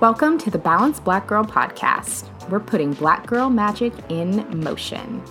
Welcome to the Balanced Black Girl podcast. We're putting black girl magic in motion.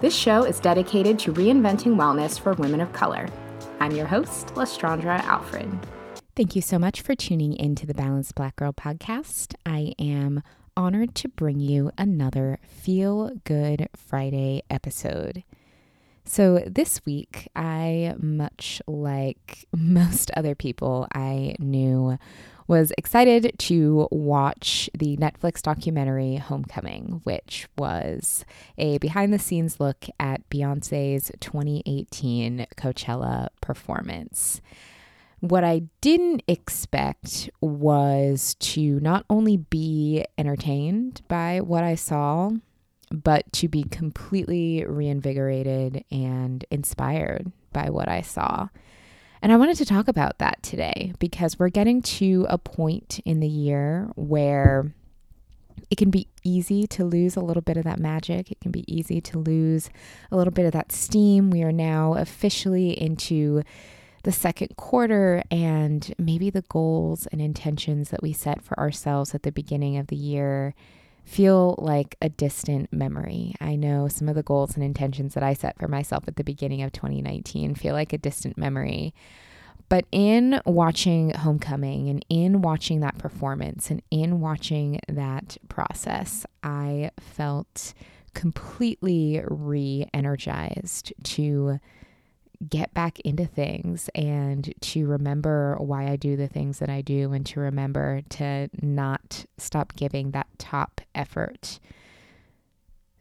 This show is dedicated to reinventing wellness for women of color. I'm your host, Lestraundra Alfred. Thank you so much for tuning into the Balanced Black Girl podcast. I am honored to bring you another Feel Good Friday episode. So, this week, I, much like most other people I knew, was excited to watch the Netflix documentary Homecoming, which was a behind the scenes look at Beyonce's 2018 Coachella performance. What I didn't expect was to not only be entertained by what I saw, but to be completely reinvigorated and inspired by what I saw. And I wanted to talk about that today because we're getting to a point in the year where it can be easy to lose a little bit of that magic. It can be easy to lose a little bit of that steam. We are now officially into the second quarter, and maybe the goals and intentions that we set for ourselves at the beginning of the year feel like a distant memory. I know some of the goals and intentions that I set for myself at the beginning of 2019 feel like a distant memory. But in watching Homecoming and in watching that performance and in watching that process, I felt completely re energized to get back into things and to remember why I do the things that I do and to remember to not stop giving that top effort.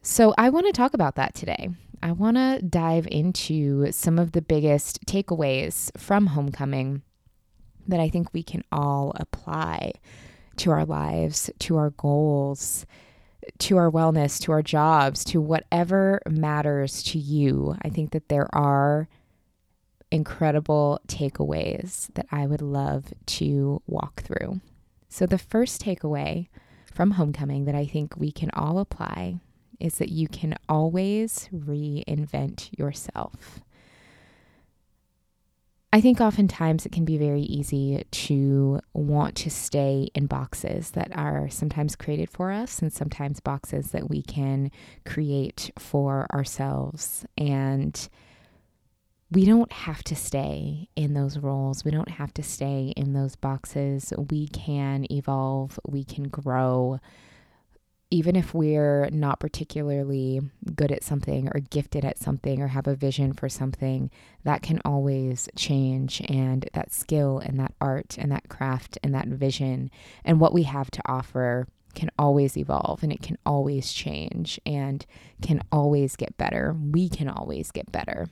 So, I want to talk about that today. I want to dive into some of the biggest takeaways from homecoming that I think we can all apply to our lives, to our goals, to our wellness, to our jobs, to whatever matters to you. I think that there are incredible takeaways that I would love to walk through. So, the first takeaway from homecoming that I think we can all apply is that you can always reinvent yourself. I think oftentimes it can be very easy to want to stay in boxes that are sometimes created for us and sometimes boxes that we can create for ourselves. And we don't have to stay in those roles. We don't have to stay in those boxes. We can evolve, we can grow. Even if we're not particularly good at something or gifted at something or have a vision for something, that can always change. And that skill and that art and that craft and that vision and what we have to offer can always evolve and it can always change and can always get better. We can always get better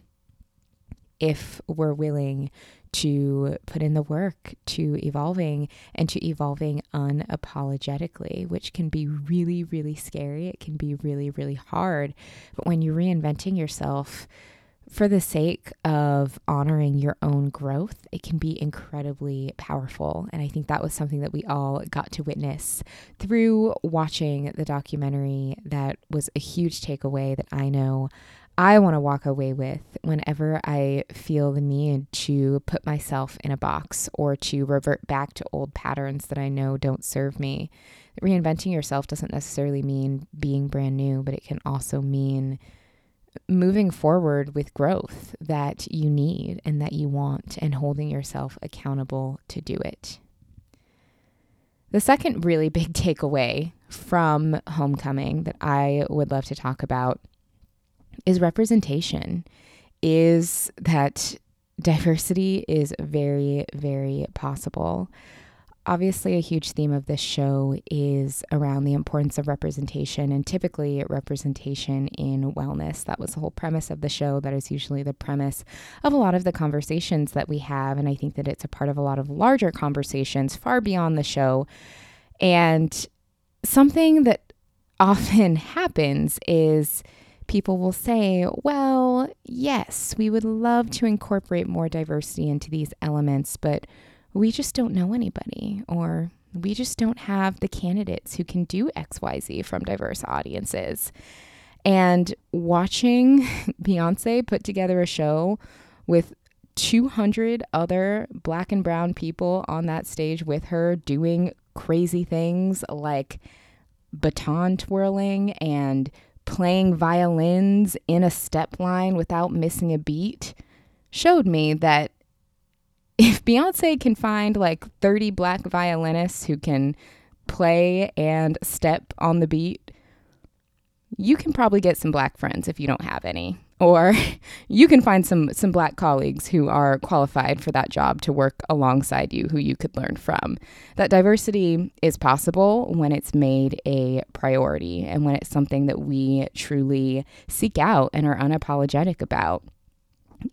if we're willing to put in the work to evolving and to evolving unapologetically, which can be really, really scary. It can be really, really hard. But when you're reinventing yourself, for the sake of honoring your own growth, it can be incredibly powerful. And I think that was something that we all got to witness through watching the documentary. That was a huge takeaway that I know I want to walk away with whenever I feel the need to put myself in a box or to revert back to old patterns that I know don't serve me. Reinventing yourself doesn't necessarily mean being brand new, but it can also mean moving forward with growth that you need and that you want and holding yourself accountable to do it. The second really big takeaway from homecoming that I would love to talk about is representation, is that diversity is very, very possible. Obviously, a huge theme of this show is around the importance of representation and typically representation in wellness. That was the whole premise of the show. That is usually the premise of a lot of the conversations that we have. And I think that it's a part of a lot of larger conversations far beyond the show. And something that often happens is people will say, well, yes, we would love to incorporate more diversity into these elements, but we just don't know anybody, or we just don't have the candidates who can do XYZ from diverse audiences. And watching Beyonce put together a show with 200 other black and brown people on that stage with her doing crazy things like baton twirling and playing violins in a step line without missing a beat showed me that if Beyonce can find like 30 black violinists who can play and step on the beat, you can probably get some black friends if you don't have any. Or you can find some some black colleagues who are qualified for that job to work alongside you who you could learn from. That diversity is possible when it's made a priority and when it's something that we truly seek out and are unapologetic about.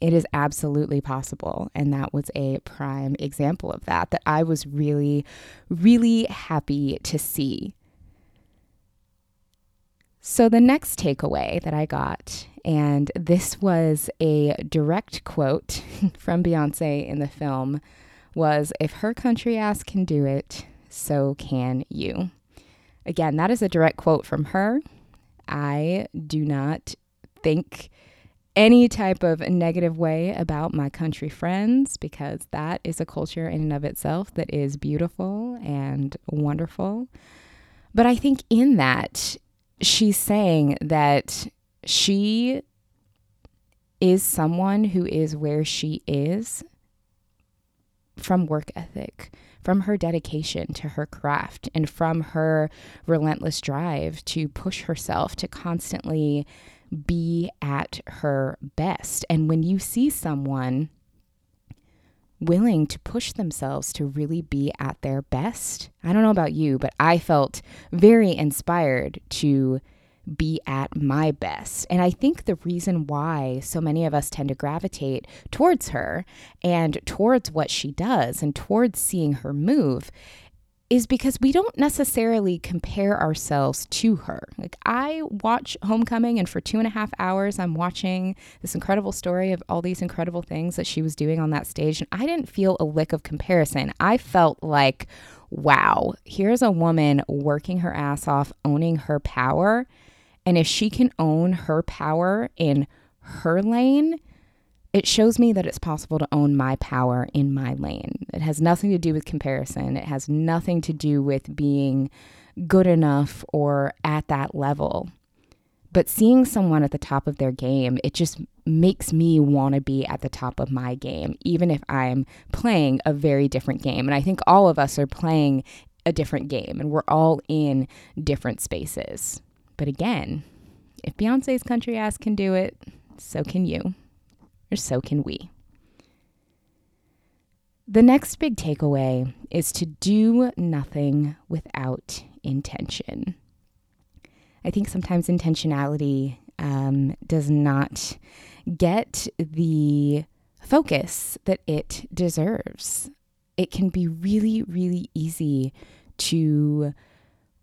It is absolutely possible. And that was a prime example of that, that I was really, really happy to see. So, the next takeaway that I got, and this was a direct quote from Beyonce in the film, was If her country ass can do it, so can you. Again, that is a direct quote from her. I do not think any type of negative way about my country friends because that is a culture in and of itself that is beautiful and wonderful. But I think in that, she's saying that she is someone who is where she is from work ethic, from her dedication to her craft, and from her relentless drive to push herself to constantly be at her best. And when you see someone willing to push themselves to really be at their best, I don't know about you, but I felt very inspired to be at my best. And I think the reason why so many of us tend to gravitate towards her and towards what she does and towards seeing her move is because we don't necessarily compare ourselves to her. Like, I watch Homecoming, and for two and a half hours, I'm watching this incredible story of all these incredible things that she was doing on that stage, and I didn't feel a lick of comparison. I felt like, wow, here's a woman working her ass off, owning her power. And if she can own her power in her lane, it shows me that it's possible to own my power in my lane. It has nothing to do with comparison, it has nothing to do with being good enough or at that level. But seeing someone at the top of their game, it just makes me want to be at the top of my game, even if I'm playing a very different game. And I think all of us are playing a different game and we're all in different spaces. But again, if Beyonce's country ass can do it, so can you or so can we. The next big takeaway is to do nothing without intention. I think sometimes intentionality um, does not get the focus that it deserves. It can be really, really easy to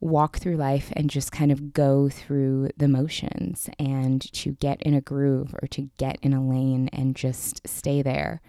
walk through life and just kind of go through the motions and to get in a groove or to get in a lane and just stay there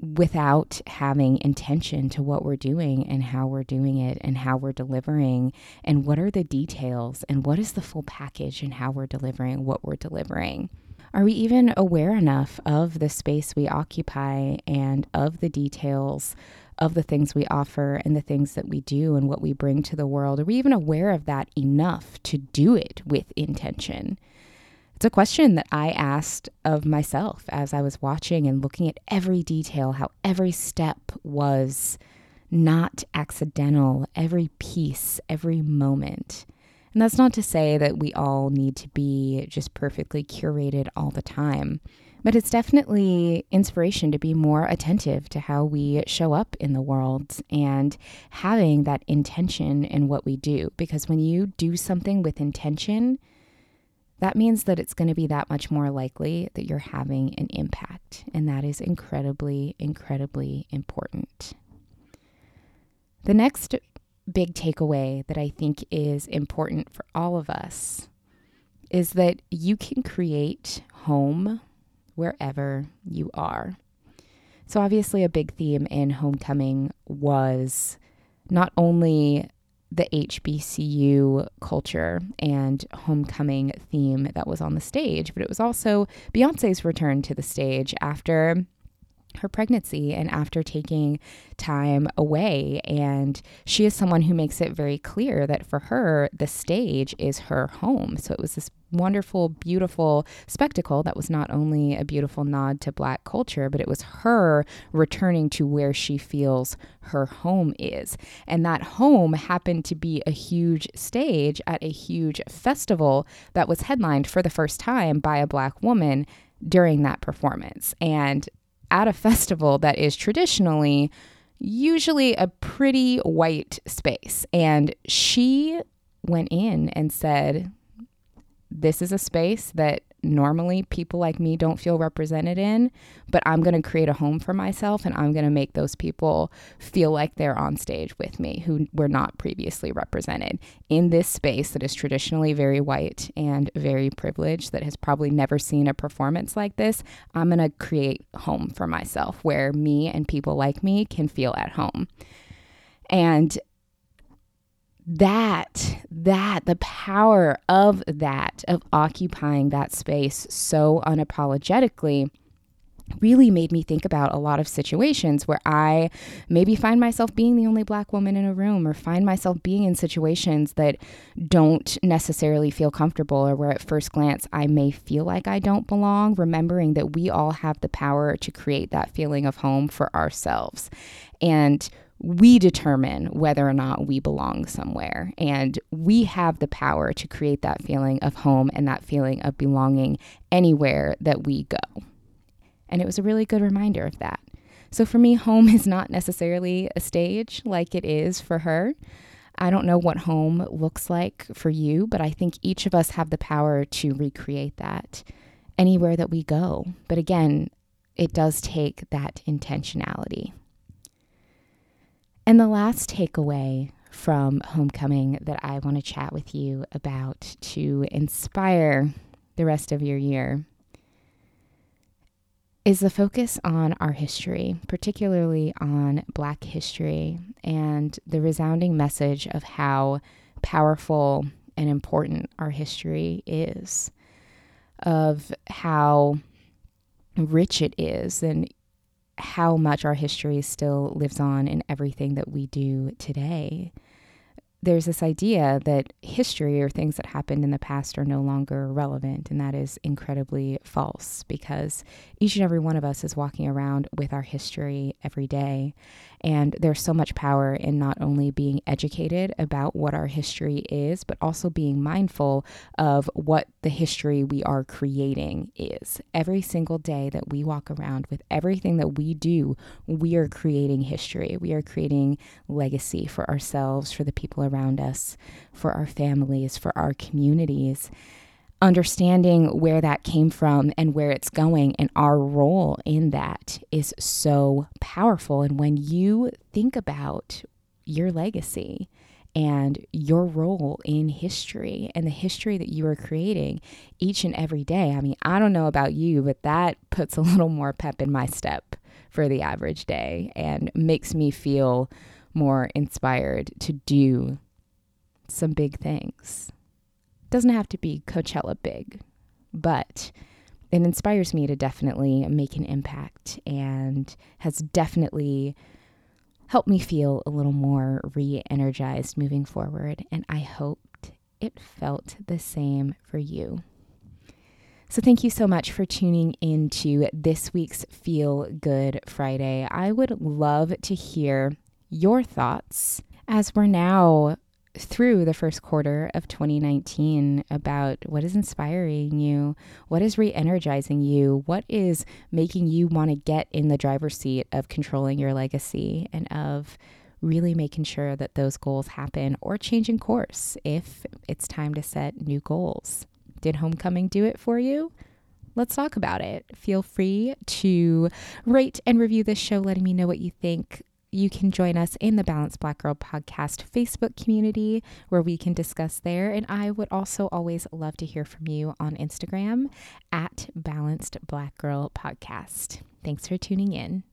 without having intention to what we're doing and how we're doing it and how we're delivering and what are the details and what is the full package and how we're delivering what we're delivering. Are we even aware enough of the space we occupy and of the details of the things we offer and the things that we do and what we bring to the world? Are we even aware of that enough to do it with intention? It's a question that I asked of myself as I was watching and looking at every detail, how every step was not accidental, every piece, every moment. And that's not to say that we all need to be just perfectly curated all the time. But it's definitely inspiration to be more attentive to how we show up in the world and having that intention in what we do. Because when you do something with intention, that means that it's going to be that much more likely that you're having an impact. And that is incredibly, incredibly important. The next big takeaway that I think is important for all of us is that you can create home wherever you are. So, obviously, a big theme in Homecoming was not only the HBCU culture and homecoming theme that was on the stage, but it was also Beyonce's return to the stage after her pregnancy and after taking time away. And she is someone who makes it very clear that for her, the stage is her home. So it was this wonderful, beautiful spectacle that was not only a beautiful nod to Black culture, but it was her returning to where she feels her home is. And that home happened to be a huge stage at a huge festival that was headlined for the first time by a Black woman during that performance. And at a festival that is traditionally usually a pretty white space. And she went in and said, This is a space that normally people like me don't feel represented in, but I'm going to create a home for myself and I'm going to make those people feel like they're on stage with me who were not previously represented in this space that is traditionally very white and very privileged, that has probably never seen a performance like this. I'm going to create home for myself where me and people like me can feel at home. And that that the power of that of occupying that space so unapologetically really made me think about a lot of situations where I maybe find myself being the only black woman in a room or find myself being in situations that don't necessarily feel comfortable or where at first glance I may feel like I don't belong, remembering that we all have the power to create that feeling of home for ourselves. And we determine whether or not we belong somewhere. And we have the power to create that feeling of home and that feeling of belonging anywhere that we go. And it was a really good reminder of that. So for me, home is not necessarily a stage like it is for her. I don't know what home looks like for you, but I think each of us have the power to recreate that anywhere that we go. But again, it does take that intentionality. And the last takeaway from homecoming that I want to chat with you about to inspire the rest of your year is the focus on our history, particularly on Black history, and the resounding message of how powerful and important our history is, of how rich it is, and how much our history still lives on in everything that we do today. There's this idea that history or things that happened in the past are no longer relevant, and that is incredibly false because each and every one of us is walking around with our history every day. And there's so much power in not only being educated about what our history is, but also being mindful of what the history we are creating is. Every single day that we walk around with everything that we do, we are creating history. We are creating legacy for ourselves, for the people around us, for our families, for our communities understanding where that came from and where it's going and our role in that is so powerful. And when you think about your legacy and your role in history and the history that you are creating each and every day, I mean, I don't know about you, but that puts a little more pep in my step for the average day and makes me feel more inspired to do some big things doesn't have to be Coachella big, but it inspires me to definitely make an impact and has definitely helped me feel a little more re energized moving forward. And I hoped it felt the same for you. So, thank you so much for tuning into this week's Feel Good Friday. I would love to hear your thoughts as we're now through the first quarter of 2019 about what is inspiring you, what is re energizing you, what is making you want to get in the driver's seat of controlling your legacy and of really making sure that those goals happen or changing course if it's time to set new goals. Did homecoming do it for you? Let's talk about it. Feel free to rate and review this show, letting me know what you think you can join us in the Balanced Black Girl Podcast Facebook community where we can discuss there. And I would also always love to hear from you on Instagram at Balanced Black Girl Podcast. Thanks for tuning in.